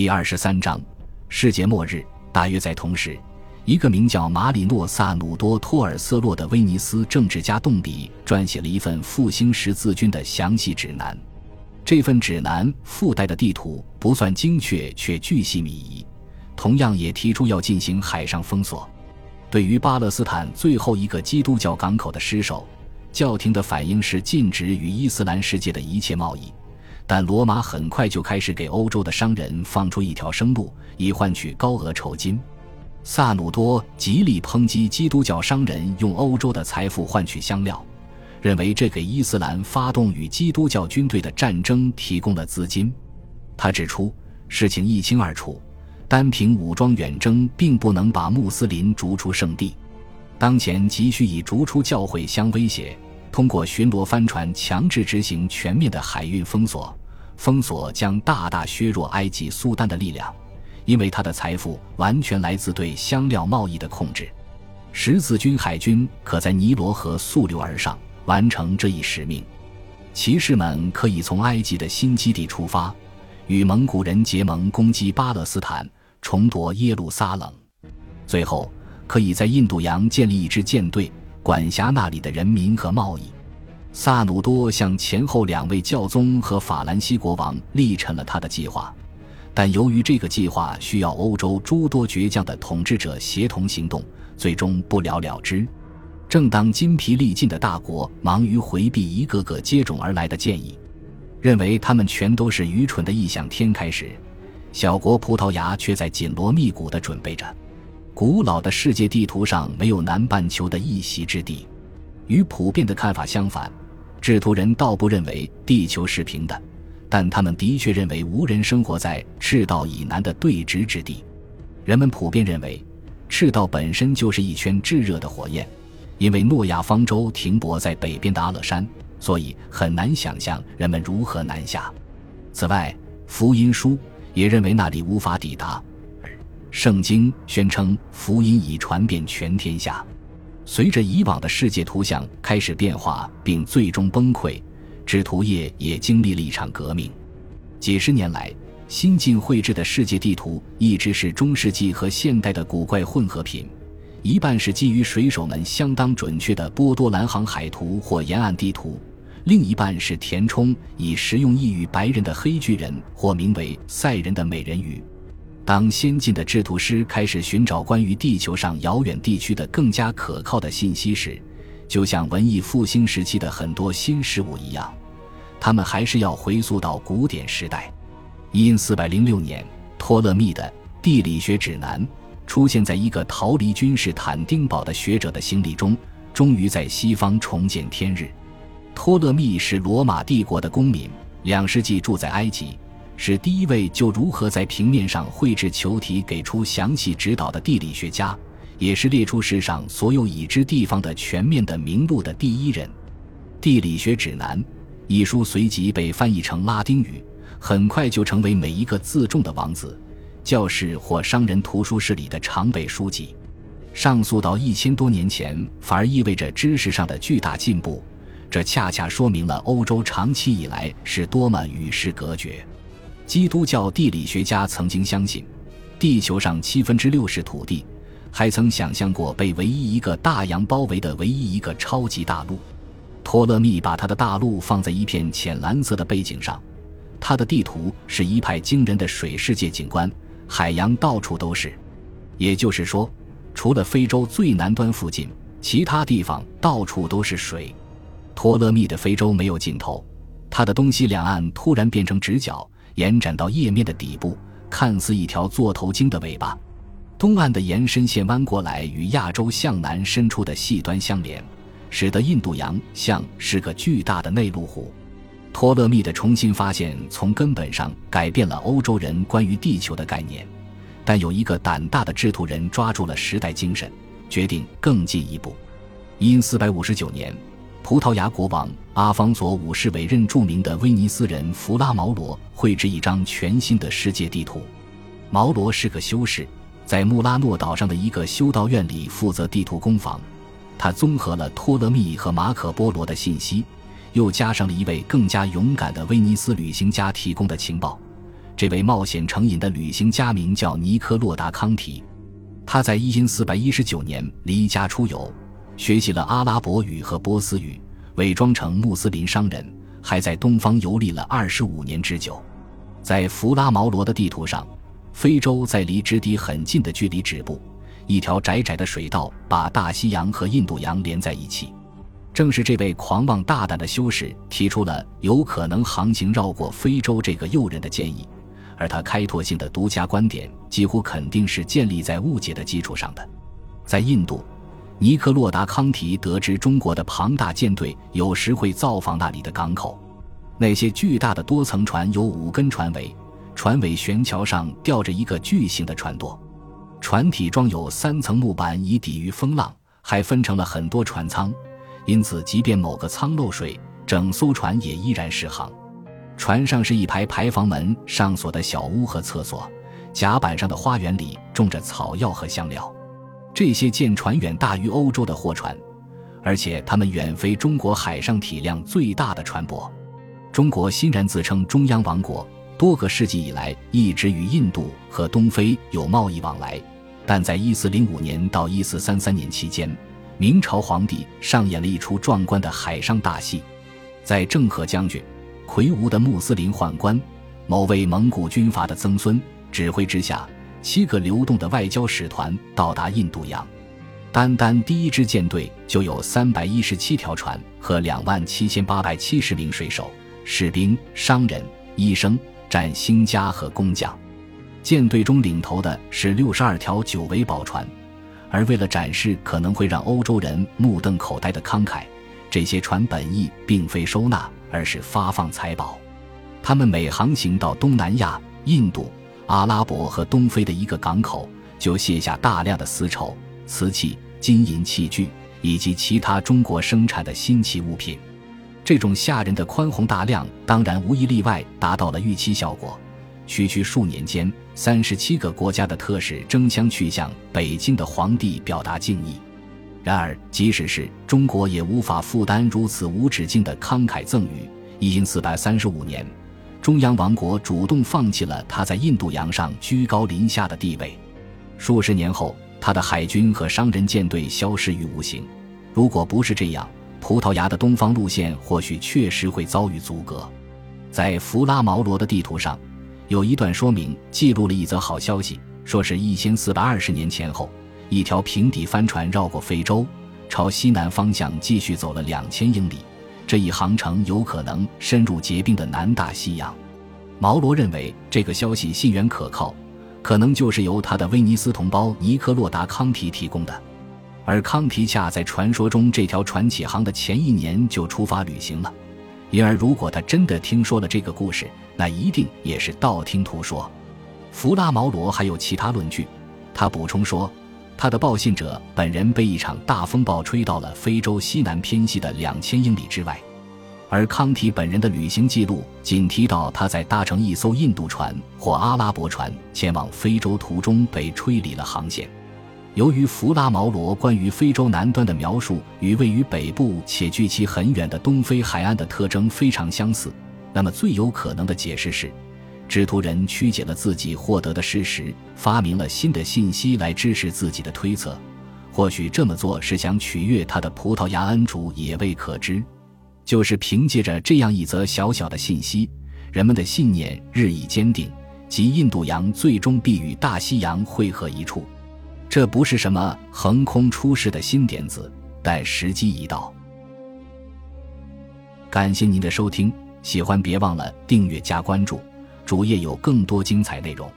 第二十三章，世界末日。大约在同时，一个名叫马里诺·萨努多·托尔瑟洛的威尼斯政治家动笔撰写了一份复兴十字军的详细指南。这份指南附带的地图不算精确，却巨细靡遗。同样也提出要进行海上封锁。对于巴勒斯坦最后一个基督教港口的失守，教廷的反应是禁止与伊斯兰世界的一切贸易。但罗马很快就开始给欧洲的商人放出一条生路，以换取高额酬金。萨努多极力抨击基督教商人用欧洲的财富换取香料，认为这给伊斯兰发动与基督教军队的战争提供了资金。他指出，事情一清二楚，单凭武装远征并不能把穆斯林逐出圣地，当前急需以逐出教会相威胁，通过巡逻帆船强制执行全面的海运封锁。封锁将大大削弱埃及苏丹的力量，因为他的财富完全来自对香料贸易的控制。十字军海军可在尼罗河溯流而上，完成这一使命。骑士们可以从埃及的新基地出发，与蒙古人结盟，攻击巴勒斯坦，重夺耶路撒冷。最后，可以在印度洋建立一支舰队，管辖那里的人民和贸易。萨努多向前后两位教宗和法兰西国王力陈了他的计划，但由于这个计划需要欧洲诸多倔强的统治者协同行动，最终不了了之。正当筋疲力尽的大国忙于回避一个个接踵而来的建议，认为他们全都是愚蠢的异想天开时，小国葡萄牙却在紧锣密鼓地准备着。古老的世界地图上没有南半球的一席之地，与普遍的看法相反。制图人倒不认为地球是平的，但他们的确认为无人生活在赤道以南的对直之地。人们普遍认为，赤道本身就是一圈炙热的火焰，因为诺亚方舟停泊在北边的阿勒山，所以很难想象人们如何南下。此外，福音书也认为那里无法抵达，圣经宣称福音已传遍全天下。随着以往的世界图像开始变化并最终崩溃，制图业也经历了一场革命。几十年来，新近绘制的世界地图一直是中世纪和现代的古怪混合品，一半是基于水手们相当准确的波多兰航海图或沿岸地图，另一半是填充以实用异域白人的黑巨人或名为赛人的美人鱼。当先进的制图师开始寻找关于地球上遥远地区的更加可靠的信息时，就像文艺复兴时期的很多新事物一样，他们还是要回溯到古典时代。因四百零六年，托勒密的《地理学指南》出现在一个逃离君士坦丁堡的学者的行李中，终于在西方重见天日。托勒密是罗马帝国的公民，两世纪住在埃及。是第一位就如何在平面上绘制球体给出详细指导的地理学家，也是列出世上所有已知地方的全面的名录的第一人。《地理学指南》一书随即被翻译成拉丁语，很快就成为每一个自重的王子、教士或商人图书室里的常备书籍。上溯到一千多年前，反而意味着知识上的巨大进步。这恰恰说明了欧洲长期以来是多么与世隔绝。基督教地理学家曾经相信，地球上七分之六是土地，还曾想象过被唯一一个大洋包围的唯一一个超级大陆。托勒密把他的大陆放在一片浅蓝色的背景上，他的地图是一派惊人的水世界景观，海洋到处都是。也就是说，除了非洲最南端附近，其他地方到处都是水。托勒密的非洲没有尽头，它的东西两岸突然变成直角。延展到叶面的底部，看似一条座头鲸的尾巴。东岸的延伸线弯过来，与亚洲向南伸出的细端相连，使得印度洋像是个巨大的内陆湖。托勒密的重新发现从根本上改变了欧洲人关于地球的概念。但有一个胆大的制图人抓住了时代精神，决定更进一步。因四百五十九年。葡萄牙国王阿方索五世委任著名的威尼斯人弗拉毛罗绘制一张全新的世界地图。毛罗是个修士，在穆拉诺岛上的一个修道院里负责地图工坊。他综合了托勒密和马可波罗的信息，又加上了一位更加勇敢的威尼斯旅行家提供的情报。这位冒险成瘾的旅行家名叫尼科洛达·康提。他在一四一九年离家出游，学习了阿拉伯语和波斯语，伪装成穆斯林商人，还在东方游历了二十五年之久。在弗拉毛罗的地图上，非洲在离直抵很近的距离止步，一条窄窄的水道把大西洋和印度洋连在一起。正是这位狂妄大胆的修士提出了有可能航行绕过非洲这个诱人的建议。而他开拓性的独家观点几乎肯定是建立在误解的基础上的。在印度，尼克洛达·康提得知中国的庞大舰队有时会造访那里的港口。那些巨大的多层船有五根船尾，船尾悬桥上吊着一个巨型的船舵，船体装有三层木板以抵御风浪，还分成了很多船舱，因此即便某个舱漏水，整艘船也依然适航。船上是一排排房门上锁的小屋和厕所，甲板上的花园里种着草药和香料。这些舰船远大于欧洲的货船，而且它们远非中国海上体量最大的船舶。中国欣然自称中央王国，多个世纪以来一直与印度和东非有贸易往来。但在一四零五年到一四三三年期间，明朝皇帝上演了一出壮观的海上大戏，在郑和将军。魁梧的穆斯林宦官，某位蒙古军阀的曾孙指挥之下，七个流动的外交使团到达印度洋。单单第一支舰队就有三百一十七条船和两万七千八百七十名水手、士兵、商人、医生、占星家和工匠。舰队中领头的是六十二条九尾宝船，而为了展示可能会让欧洲人目瞪口呆的慷慨，这些船本意并非收纳。而是发放财宝，他们每航行到东南亚、印度、阿拉伯和东非的一个港口，就卸下大量的丝绸、瓷器、金银器具以及其他中国生产的新奇物品。这种吓人的宽宏大量，当然无一例外达到了预期效果。区区数年间，三十七个国家的特使争相去向北京的皇帝表达敬意。然而，即使是中国也无法负担如此无止境的慷慨赠与。一因四百三十五年，中央王国主动放弃了他在印度洋上居高临下的地位。数十年后，他的海军和商人舰队消失于无形。如果不是这样，葡萄牙的东方路线或许确实会遭遇阻隔。在弗拉毛罗的地图上，有一段说明记录了一则好消息，说是一千四百二十年前后。一条平底帆船绕过非洲，朝西南方向继续走了两千英里。这一航程有可能深入结冰的南大西洋。毛罗认为这个消息信源可靠，可能就是由他的威尼斯同胞尼科洛达·康提提供的。而康提恰在传说中这条船起航的前一年就出发旅行了，因而如果他真的听说了这个故事，那一定也是道听途说。弗拉毛罗还有其他论据，他补充说。他的报信者本人被一场大风暴吹到了非洲西南偏西的两千英里之外，而康提本人的旅行记录仅提到他在搭乘一艘印度船或阿拉伯船前往非洲途中被吹离了航线。由于弗拉毛罗关于非洲南端的描述与位于北部且距其很远的东非海岸的特征非常相似，那么最有可能的解释是。制图人曲解了自己获得的事实，发明了新的信息来支持自己的推测。或许这么做是想取悦他的葡萄牙恩主，也未可知。就是凭借着这样一则小小的信息，人们的信念日益坚定，即印度洋最终必与大西洋汇合一处。这不是什么横空出世的新点子，但时机已到。感谢您的收听，喜欢别忘了订阅加关注。主页有更多精彩内容。